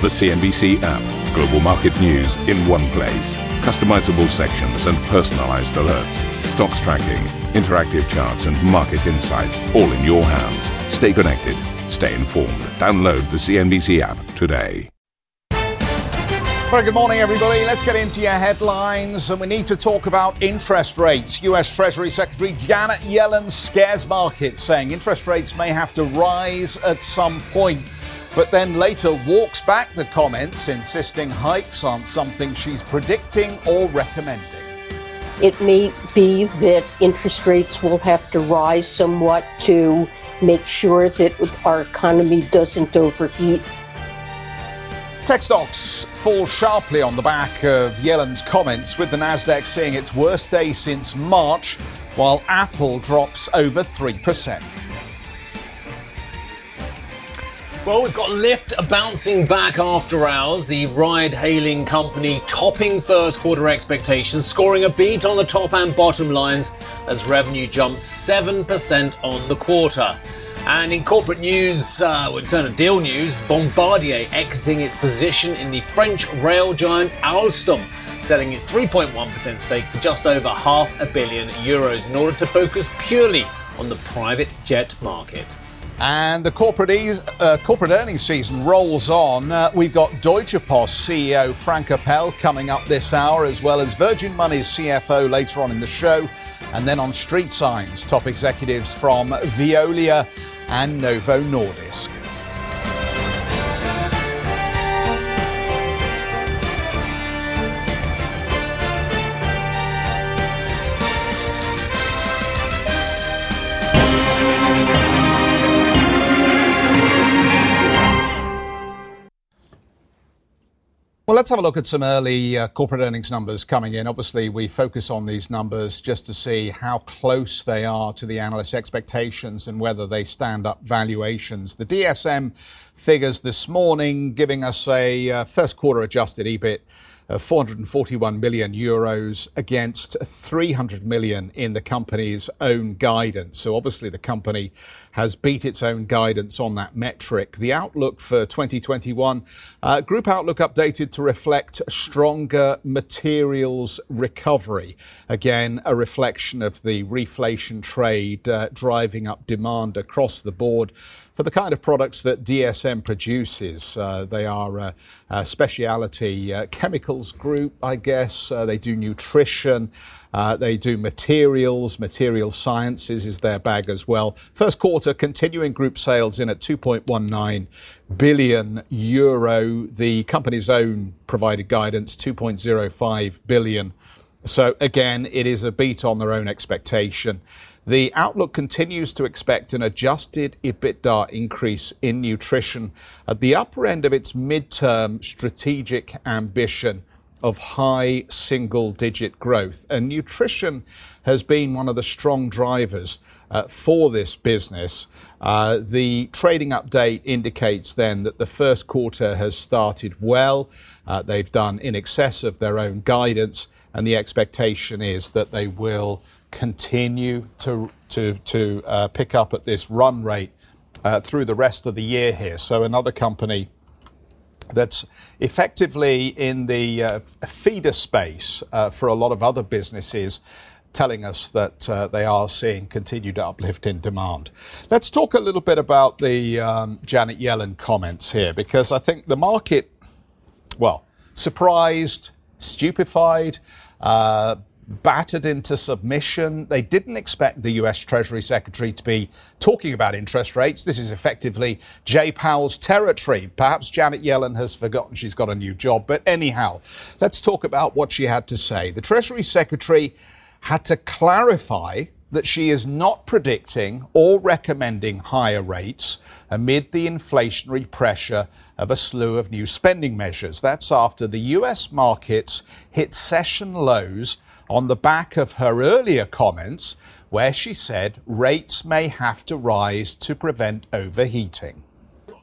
The CNBC app. Global market news in one place. Customizable sections and personalized alerts. Stocks tracking, interactive charts, and market insights all in your hands. Stay connected. Stay informed. Download the CNBC app today. Very good morning, everybody. Let's get into your headlines. And we need to talk about interest rates. US Treasury Secretary Janet Yellen scares markets, saying interest rates may have to rise at some point but then later walks back the comments, insisting hikes aren't something she's predicting or recommending. It may be that interest rates will have to rise somewhat to make sure that our economy doesn't overheat. Tech stocks fall sharply on the back of Yellen's comments, with the Nasdaq seeing its worst day since March, while Apple drops over 3%. Well, we've got Lyft bouncing back after hours. The ride hailing company topping first quarter expectations, scoring a beat on the top and bottom lines as revenue jumped 7% on the quarter. And in corporate news, uh, terms of deal news, Bombardier exiting its position in the French rail giant Alstom, selling its 3.1% stake for just over half a billion euros in order to focus purely on the private jet market. And the corporate, e- uh, corporate earnings season rolls on. Uh, we've got Deutsche Post CEO Frank Appel coming up this hour, as well as Virgin Money's CFO later on in the show. And then on Street Signs, top executives from Veolia and Novo Nordisk. Let's have a look at some early uh, corporate earnings numbers coming in. Obviously, we focus on these numbers just to see how close they are to the analyst expectations and whether they stand up valuations. The DSM figures this morning giving us a uh, first quarter adjusted EBIT 441 million euros against 300 million in the company's own guidance. So obviously the company has beat its own guidance on that metric. The outlook for 2021, uh, group outlook updated to reflect stronger materials recovery. Again, a reflection of the reflation trade uh, driving up demand across the board for the kind of products that DSM produces. Uh, they are a, a group, I guess. Uh, they do nutrition. Uh, they do materials. Material sciences is their bag as well. First quarter continuing group sales in at 2.19 billion euro. The company's own provided guidance 2.05 billion. So again, it is a beat on their own expectation. The outlook continues to expect an adjusted EBITDA increase in nutrition at the upper end of its midterm strategic ambition of high single digit growth. And nutrition has been one of the strong drivers uh, for this business. Uh, the trading update indicates then that the first quarter has started well. Uh, they've done in excess of their own guidance, and the expectation is that they will continue to to to uh, pick up at this run rate uh, through the rest of the year here. So another company that's effectively in the uh, feeder space for a lot of other businesses. Telling us that they are seeing continued uplift in demand. Let's talk a little bit about the um, Janet Yellen comments here, because I think the market, well, surprised, stupefied, battered into submission. They didn't expect the US Treasury Secretary to be talking about interest rates. This is effectively Jay Powell's territory. Perhaps Janet Yellen has forgotten she's got a new job. But anyhow, let's talk about what she had to say. The Treasury Secretary had to clarify that she is not predicting or recommending higher rates amid the inflationary pressure of a slew of new spending measures. That's after the US markets hit session lows on the back of her earlier comments where she said rates may have to rise to prevent overheating.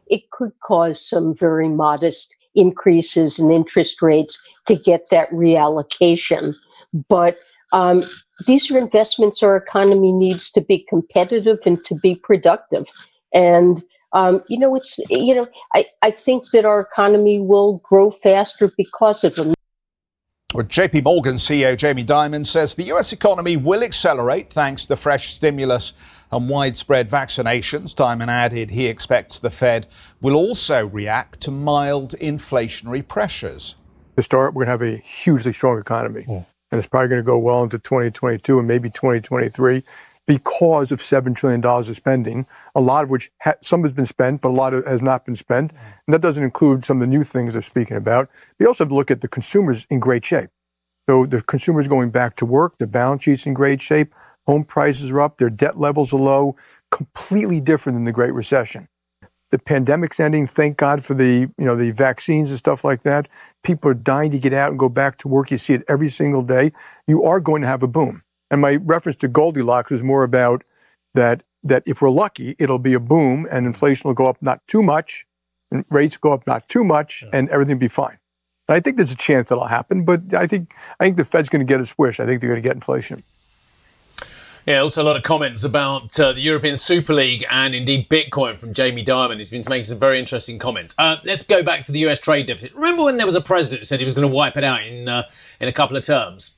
It could cause some very modest increases in interest rates to get that reallocation. But um, these are investments our economy needs to be competitive and to be productive. And um, you know, it's you know, I, I think that our economy will grow faster because of them. Well, JP Morgan CEO Jamie Dimon says the US economy will accelerate thanks to fresh stimulus and widespread vaccinations. Dimon added he expects the Fed will also react to mild inflationary pressures. To start, we're going to have a hugely strong economy. Mm. And it's probably going to go well into 2022 and maybe 2023 because of $7 trillion of spending, a lot of which ha- some has been spent, but a lot of has not been spent. Mm. And that doesn't include some of the new things they're speaking about. We also have to look at the consumers in great shape. So the consumers going back to work, the balance sheet's in great shape, home prices are up, their debt levels are low, completely different than the Great Recession. The pandemic's ending, thank God for the, you know, the vaccines and stuff like that. People are dying to get out and go back to work. You see it every single day. You are going to have a boom. And my reference to Goldilocks was more about that that if we're lucky, it'll be a boom and inflation will go up not too much, and rates go up not too much, and everything will be fine. And I think there's a chance that'll happen, but I think I think the Fed's going to get its wish. I think they're going to get inflation. Yeah, also a lot of comments about uh, the European Super League and indeed Bitcoin from Jamie Dimon. He's been making some very interesting comments. Uh, let's go back to the US trade deficit. Remember when there was a president who said he was going to wipe it out in uh, in a couple of terms?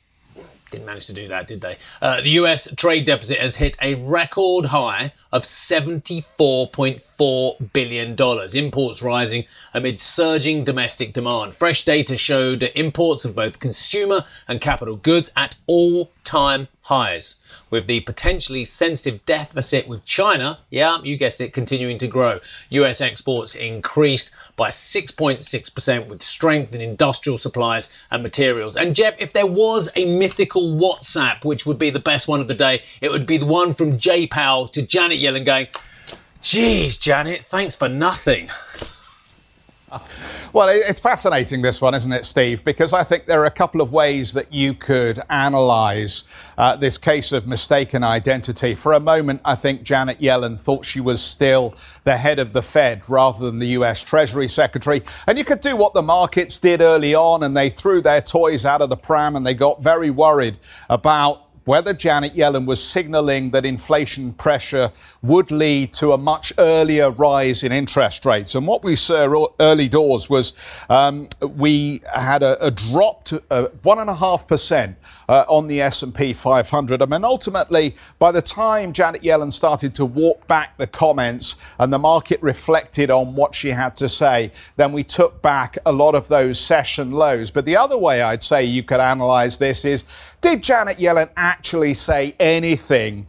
Didn't manage to do that, did they? Uh, the US trade deficit has hit a record high of $74.4 billion. Imports rising amid surging domestic demand. Fresh data showed imports of both consumer and capital goods at all time highs with the potentially sensitive deficit with China, yeah, you guessed it, continuing to grow. US exports increased by 6.6% with strength in industrial supplies and materials. And Jeff, if there was a mythical WhatsApp, which would be the best one of the day, it would be the one from Jay Powell to Janet Yellen going, Geez, Janet, thanks for nothing. Well, it's fascinating, this one, isn't it, Steve? Because I think there are a couple of ways that you could analyze uh, this case of mistaken identity. For a moment, I think Janet Yellen thought she was still the head of the Fed rather than the US Treasury Secretary. And you could do what the markets did early on, and they threw their toys out of the pram and they got very worried about whether Janet Yellen was signaling that inflation pressure would lead to a much earlier rise in interest rates. And what we saw early doors was um, we had a, a drop to uh, one and a half percent uh, on the S&P 500. I mean, ultimately, by the time Janet Yellen started to walk back the comments and the market reflected on what she had to say, then we took back a lot of those session lows. But the other way I'd say you could analyze this is did Janet Yellen actually say anything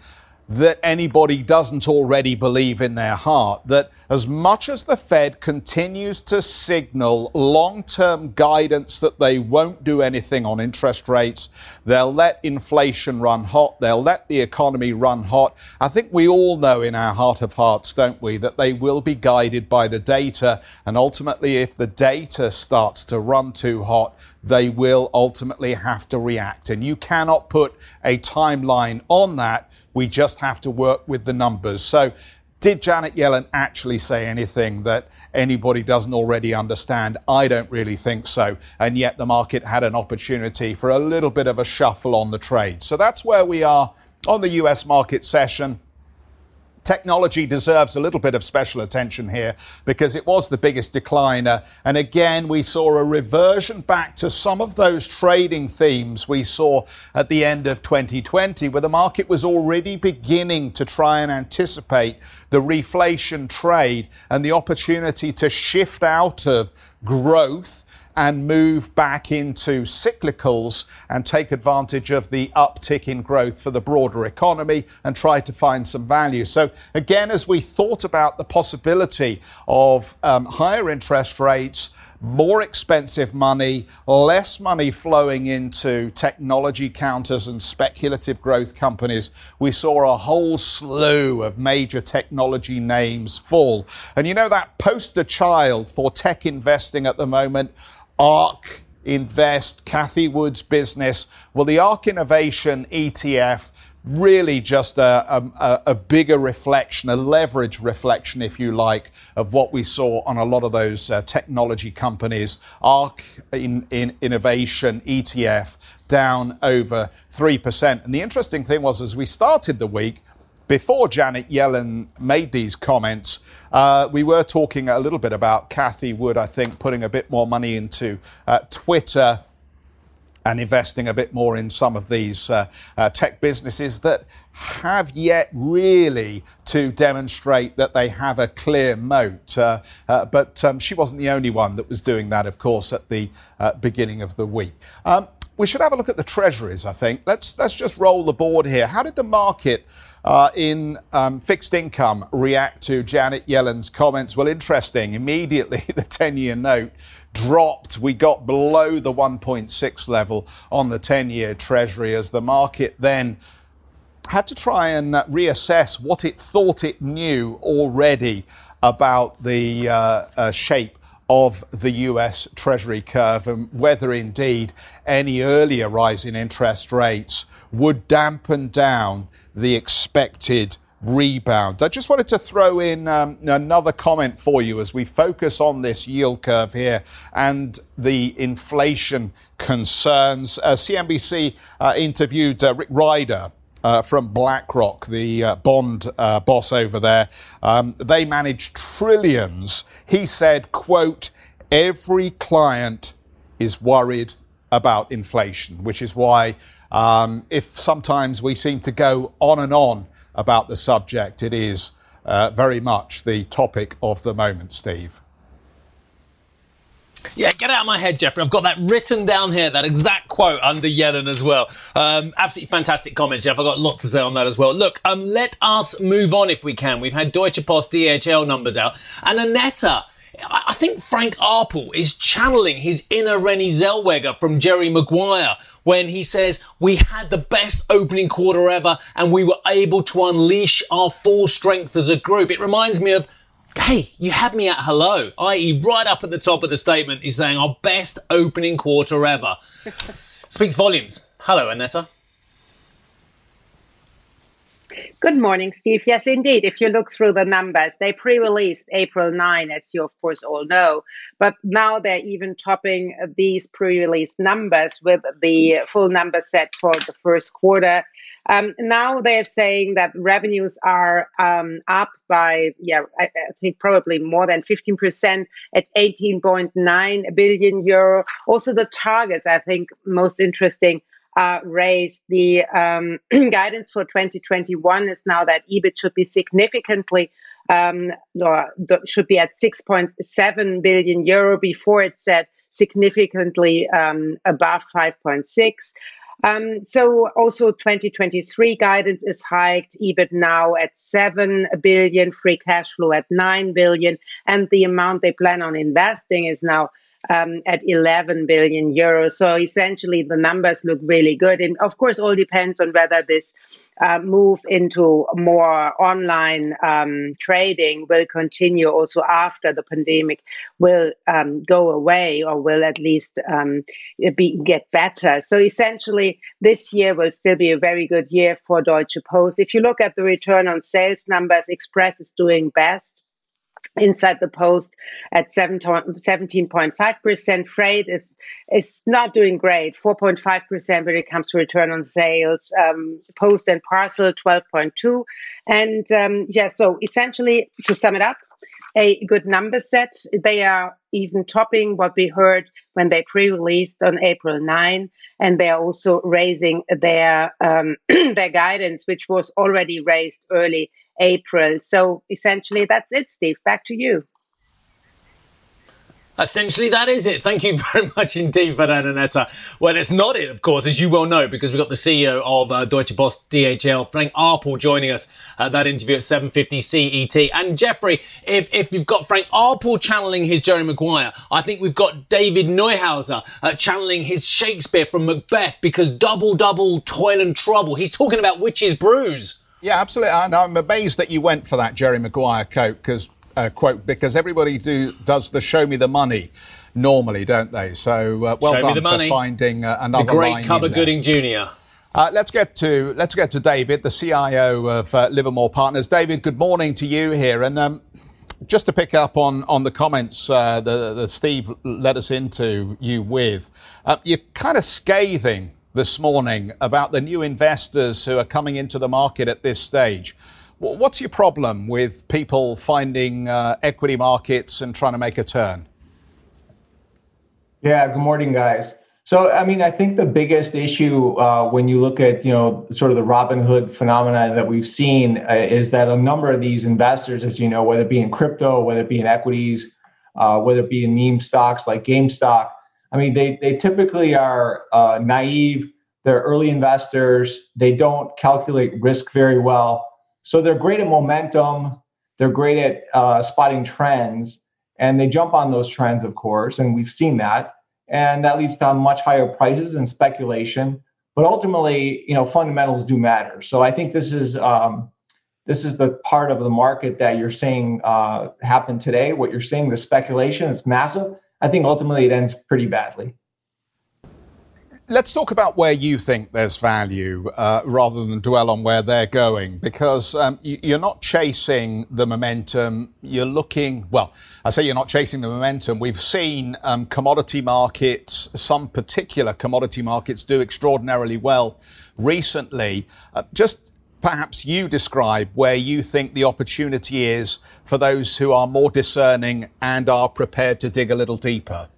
that anybody doesn't already believe in their heart. That as much as the Fed continues to signal long term guidance that they won't do anything on interest rates, they'll let inflation run hot, they'll let the economy run hot. I think we all know in our heart of hearts, don't we, that they will be guided by the data. And ultimately, if the data starts to run too hot, they will ultimately have to react. And you cannot put a timeline on that we just have to work with the numbers. So, did Janet Yellen actually say anything that anybody doesn't already understand? I don't really think so. And yet the market had an opportunity for a little bit of a shuffle on the trade. So that's where we are on the US market session. Technology deserves a little bit of special attention here because it was the biggest decliner. And again, we saw a reversion back to some of those trading themes we saw at the end of 2020, where the market was already beginning to try and anticipate the reflation trade and the opportunity to shift out of growth and move back into cyclicals and take advantage of the uptick in growth for the broader economy and try to find some value. So, again, as we thought about the possibility of um, higher interest rates, more expensive money, less money flowing into technology counters and speculative growth companies. We saw a whole slew of major technology names fall. And you know, that poster child for tech investing at the moment ARK Invest, Cathie Wood's business. Well, the ARK Innovation ETF really just a, a, a, bigger reflection, a leverage reflection, if you like, of what we saw on a lot of those uh, technology companies. ARK in, in Innovation ETF down over 3%. And the interesting thing was, as we started the week, before Janet Yellen made these comments, Uh, we were talking a little bit about Cathie Wood, I think, putting a bit more money into uh, Twitter and investing a bit more in some of these uh, uh, tech businesses that have yet really to demonstrate that they have a clear moat. Uh, uh but um, she wasn't the only one that was doing that, of course, at the uh, beginning of the week. Um, we should have a look at the treasuries, I think. Let's, let's just roll the board here. How did the market uh, in um, fixed income react to Janet Yellen's comments? Well, interesting. Immediately, the 10 year note dropped. We got below the 1.6 level on the 10 year Treasury as the market then had to try and uh, reassess what it thought it knew already about the uh, uh, shape of the US Treasury curve and whether indeed any earlier rise in interest rates would dampen down the expected rebound. I just wanted to throw in um, another comment for you as we focus on this yield curve here and the inflation concerns. Uh, CNBC uh, interviewed uh, Rick Rieder. Uh, from BlackRock, the uh, bond uh, boss over there, um, they manage trillions. He said, "quote Every client is worried about inflation, which is why, um, if sometimes we seem to go on and on about the subject. It is uh, very much the topic of the moment, Steve. Yeah, get out of my head, Jeffrey. I've got that written down here, that exact quote under Yellen as well. Um, absolutely fantastic comments, Jeff. I've got lots to say on that as well. Look, um, let us move on if we can. We've had Deutsche Post DHL numbers out, and Aneta I think Frank Appel is channeling his inner Renée Zellweger from Jerry Maguire when he says, we had the best opening quarter ever and we were able to unleash our full strength as a group. It reminds me of, hey, you had me at hello, i.e. right up at the top of the statement, he's saying our best opening quarter ever. Speaks volumes. Hello, Aneta. Good morning, Steve. Yes, indeed. If you look through the numbers, they pre released April 9, as you, of course, all know. But now they're even topping these pre released numbers with the full number set for the first quarter. Um, now they're saying that revenues are um, up by, yeah, I, I, think probably more than 15% at 18.9 billion euro. Also, the targets, I think, most interesting uh, raised. The um, guidance for 2021 is now that EBIT should be significantly um, should be at 6.7 billion euro. Before it said significantly um, above 5.6. Um, so also 2023 guidance is hiked, EBIT now at 7 billion, free cash flow at 9 billion, and the amount they plan on investing is now um, at 11 billion euros. So essentially, the numbers look really good. And of course, all depends on whether this uh, move into more online um, trading will continue also after the pandemic will um, go away or will at least um, be, get better. So essentially, this year will still be a very good year for Deutsche Post. If you look at the return on sales numbers, Express is doing best inside the post at 17.5%. Freight is, is not doing great, 4.5% when it comes to return on sales. Um, post and parcel, 12.2. And um, yeah, so essentially, to sum it up, a good number set. They are even topping what we heard when they pre-released on April 9, and they are also raising their um, their guidance, which was already raised early April. So essentially, that's it, Steve. Back to you. Essentially, that is it. Thank you very much indeed for that, Aneta. Well, it's not it, of course, as you well know, because we've got the CEO of uh, Deutsche Post DHL, Frank Appel, joining us at that interview at 7.50 CET. And Jeffrey, if, if you've got Frank Appel channeling his Jerry Maguire, I think we've got David Neuhauser uh, channeling his Shakespeare from Macbeth, because double, double, toil and trouble. He's talking about witches' brews. Yeah, absolutely. And I'm amazed that you went for that Jerry Maguire quote because uh, quote because everybody do does the "show me the money" normally, don't they? So uh, well show done for finding uh, another the great Cuba Gooding Jr. Uh, let's get to let's get to David, the CIO of uh, Livermore Partners. David, good morning to you here, and um, just to pick up on on the comments uh, that, Steve led us into you with, uh, you're kind of scathing this morning about the new investors who are coming into the market at this stage. What's your problem with people finding uh, equity markets and trying to make a turn? Yeah, good morning, guys. So, I mean, I think the biggest issue uh, when you look at, you know, sort of the Robinhood phenomenon that we've seen uh, is that a number of these investors, as you know, whether it be in crypto, whether it be in equities, uh, whether it be in meme stocks like GameStop, I mean, they they typically are uh, naive. They're early investors. They don't calculate risk very well. So they're great at momentum. They're great at uh, spotting trends, and they jump on those trends, of course. And we've seen that, and that leads to much higher prices and speculation. But ultimately, you know, fundamentals do matter. So I think this is um, this is the part of the market that you're seeing uh, happen today. What you're seeing, the speculation, it's massive I think ultimately it ends pretty badly. Let's talk about where you think there's value uh, rather than dwell on where they're going, because um, you're not chasing the momentum. You're looking, well, I say you're not chasing the momentum. We've seen um, commodity markets, some particular commodity markets, do extraordinarily well recently. Uh, just perhaps you describe where you think the opportunity is for those who are more discerning and are prepared to dig a little deeper?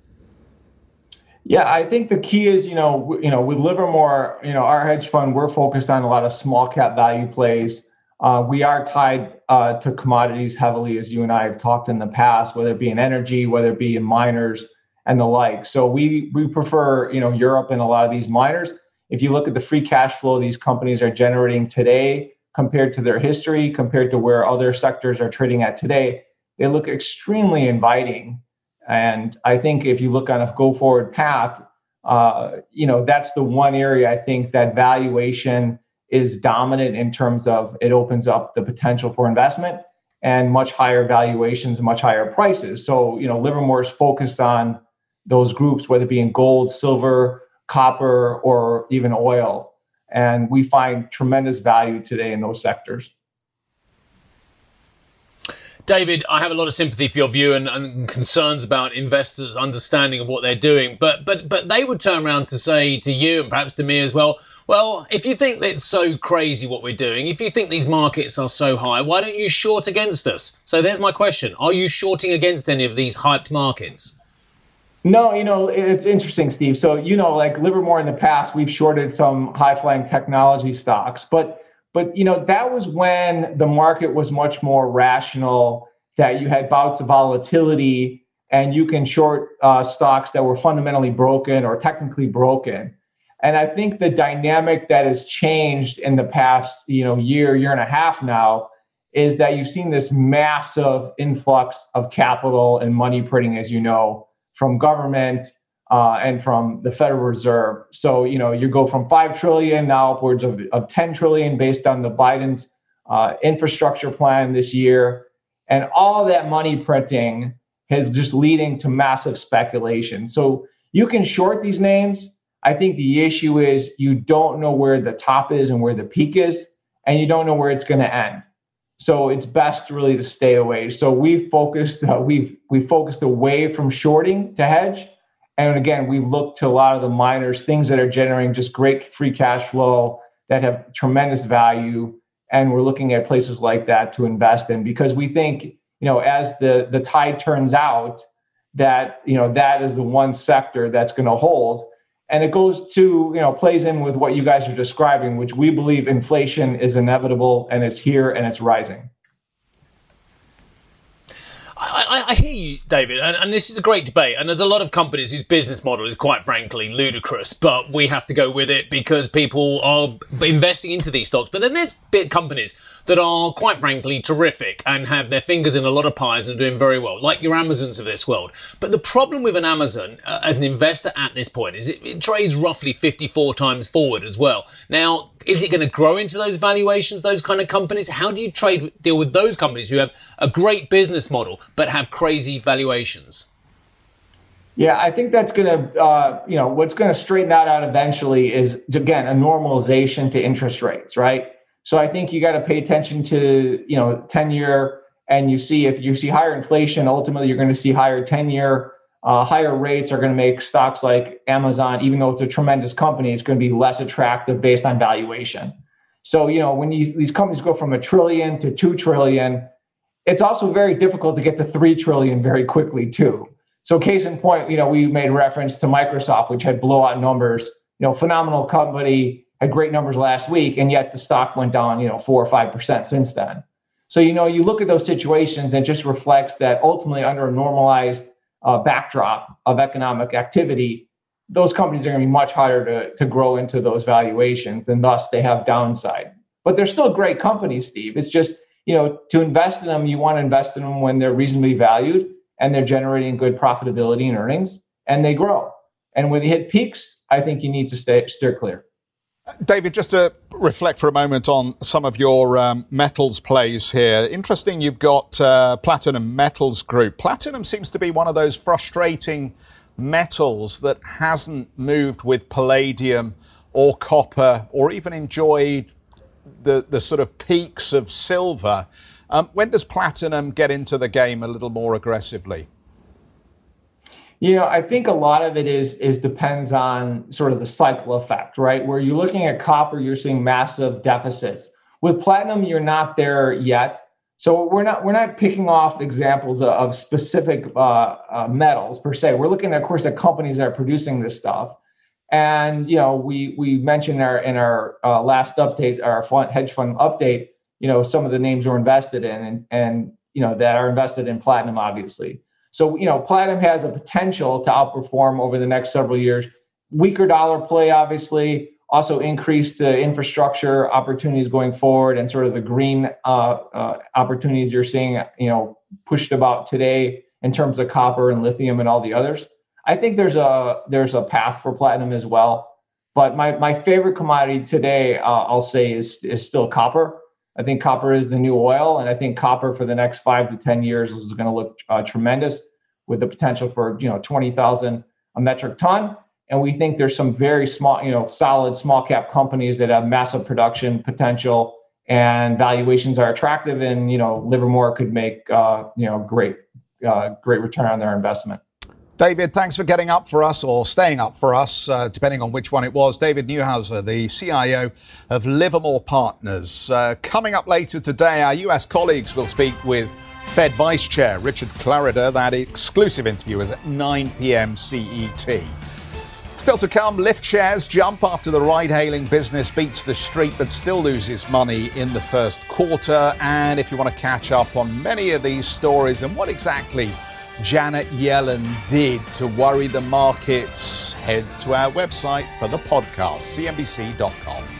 Yeah, I think the key is, you know, you know, with Livermore, you know, our hedge fund, we're focused on a lot of small cap value plays. Uh, we are tied uh, to commodities heavily, as you and I have talked in the past, whether it be in energy, whether it be in miners and the like. So we we prefer, you know, Europe and a lot of these miners. If you look at the free cash flow these companies are generating today compared to their history, compared to where other sectors are trading at today, they look extremely inviting. And I think if you look on a go forward path, uh, you know, that's the one area I think that valuation is dominant in terms of it opens up the potential for investment and much higher valuations much higher prices. So, you know, Livermore is focused on those groups, whether it be in gold, silver, copper, or even oil. And we find tremendous value today in those sectors. David, I have a lot of sympathy for your view and, and, concerns about investors' understanding of what they're doing, but but but they would turn around to say to you and perhaps to me as well. Well, if you think it's so crazy what we're doing, if you think these markets are so high, why don't you short against us? So there's my question: Are you shorting against any of these hyped markets? No, you know, it's interesting, Steve. So, you know, like Livermore in the past, we've shorted some high flying technology stocks, but but you know, that was when the market was much more rational, that you had bouts of volatility and you can short uh, stocks that were fundamentally broken or technically broken. And I think the dynamic that has changed in the past, you know, year, year and a half now is that you've seen this massive influx of capital and money printing, as you know, from government uh, and from the Federal Reserve. So, you know, you go from 5 trillion now upwards of, of 10 trillion based on the Biden's uh, infrastructure plan this year. And all that money printing is just leading to massive speculation. So you can short these names. I think the issue is you don't know where the top is and where the peak is, and you don't know where it's going to end. So it's best really to stay away. So we focused uh, we've we focused away from shorting to hedge, and again we've looked to a lot of the miners, things that are generating just great free cash flow that have tremendous value, and we're looking at places like that to invest in because we think you know as the the tide turns out that you know that is the one sector that's going to hold and it goes to you know plays in with what you guys are describing which we believe inflation is inevitable and it's here and it's rising I, I, hear you, David, and, and, this is a great debate. And there's a lot of companies whose business model is quite frankly ludicrous, but we have to go with it because people are investing into these stocks. But then there's big companies that are quite frankly terrific and have their fingers in a lot of pies and are doing very well, like your Amazons of this world. But the problem with an Amazon uh, as an investor at this point is it, it trades roughly 54 times forward as well. Now, is it going to grow into those valuations, those kind of companies? How do you trade deal with those companies who have a great business model but have crazy valuations? Yeah, I think that's going to, uh, you know, what's going to straighten that out eventually is again a normalization to interest rates, right? So I think you got to pay attention to, you know, ten year, and you see if you see higher inflation, ultimately you're going to see higher ten year uh, higher rates are going to make stocks like Amazon, even though it's a tremendous company, it's going to be less attractive based on valuation. So, you know, when these, these companies go from a trillion to 2 trillion, it's also very difficult to get to 3 trillion very quickly too. So case in point, you know, we made reference to Microsoft, which had blowout numbers, you know, phenomenal company, had great numbers last week, and yet the stock went down, you know, four or five percent since then. So, you know, you look at those situations and just reflects that ultimately under a normalized uh, backdrop of economic activity, those companies are going to be much harder to, to grow into those valuations, and thus they have downside. But they're still great companies, Steve. It's just, you know, to invest in them, you want to invest in them when they're reasonably valued and they're generating good profitability and earnings and they grow. And when they hit peaks, I think you need to stay steer clear. David, just to reflect for a moment on some of your um, metals plays here. Interesting, you've got uh, Platinum Metals Group. Platinum seems to be one of those frustrating metals that hasn't moved with palladium or copper or even enjoyed the, the sort of peaks of silver. Um, when does platinum get into the game a little more aggressively? You know, I think a lot of it is is depends on sort of the cycle effect, right? Where you're looking at copper, you're seeing massive deficits. With platinum, you're not there yet. So we're not we're not picking off examples of, specific uh, uh, metals per se. We're looking, at, of course, at companies that are producing this stuff. And you know, we we mentioned our in our uh, last update, our fund, hedge fund update, you know some of the names we're invested in and, and you know that are invested in platinum obviously so you know platinum has a potential to outperform over the next several years. Weaker dollar play obviously also increased uh, infrastructure opportunities going forward and sort of the green uh, uh, opportunities you're seeing you know pushed about today in terms of copper and lithium and all the others. I think there's a there's a path for platinum as well. But my, my favorite commodity today uh, i'll say is is still copper I think copper is the new oil, and I think copper for the next five to ten years is going to look uh, tremendous, with the potential for you know twenty thousand a metric ton. And we think there's some very small, you know, solid small cap companies that have massive production potential and valuations are attractive. And you know, Livermore could make uh, you know great uh, great return on their investment. David, thanks for getting up for us or staying up for us, uh, depending on which one it was. David Neuhauser, the CIO of Livermore Partners. Uh, coming up later today, our US colleagues will speak with Fed Vice Chair Richard Clarida. That exclusive interview is at 9 p.m. CET. Still to come, Lyft shares jump after the ride hailing business beats the street but still loses money in the first quarter. And if you want to catch up on many of these stories and what exactly Janet Yellen did to worry the markets, head to our website for the podcast, cnbc.com.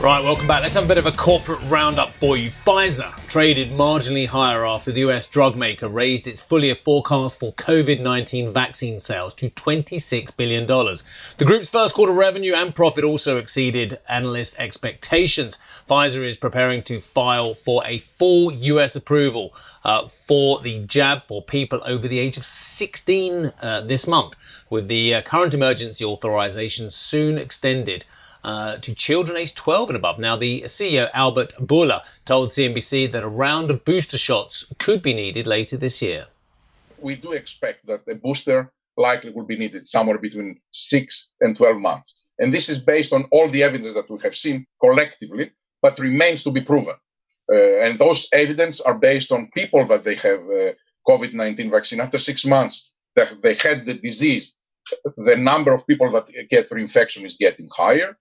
Right, welcome back. Let's have a bit of a corporate roundup for you. Pfizer traded marginally higher after the US drug maker raised its full year forecast for COVID 19 vaccine sales to $26 billion. The group's first quarter revenue and profit also exceeded analyst expectations. Pfizer is preparing to file for a full US approval uh, for the jab for people over the age of 16 uh, this month, with the uh, current emergency authorization soon extended uh, to children aged 12 and above. Now, the CEO, Albert Bourla, told CNBC that a round of booster shots could be needed later this year. We do expect that a booster likely will be needed somewhere between 6 and 12 months. And this is based on all the evidence that we have seen collectively, but remains to be proven. Uh, and those evidence are based on people that they have uh, COVID-19 vaccine after six months that they had the disease. The number of people that get reinfection is getting higher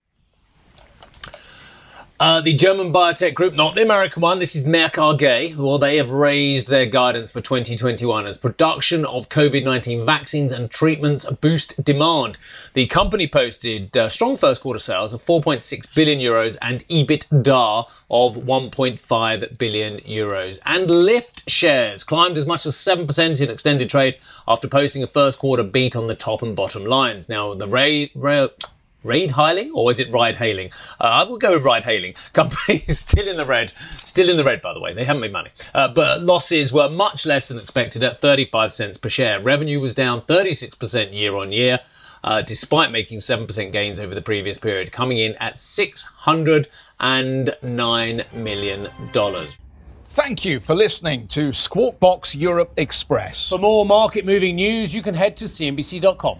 Uh, the German biotech group, not the American one, this is Merck AG. Well, they have raised their guidance for 2021 as production of COVID-19 vaccines and treatments boost demand. The company posted uh, strong first quarter sales of 4.6 billion euros and EBITDA of 1.5 billion euros. And Lyft shares climbed as much as 7% in extended trade after posting a first quarter beat on the top and bottom lines. Now, the Ray, Ray Raid hailing or is it ride hailing? Uh, I will go with ride hailing. Company is still in the red. Still in the red, by the way. They haven't made money. Uh, but losses were much less than expected at 35 cents per share. Revenue was down 36% year on year, uh, despite making 7% gains over the previous period, coming in at $609 million. Thank you for listening to Squawk Box Europe Express. For more market moving news, you can head to CNBC.com.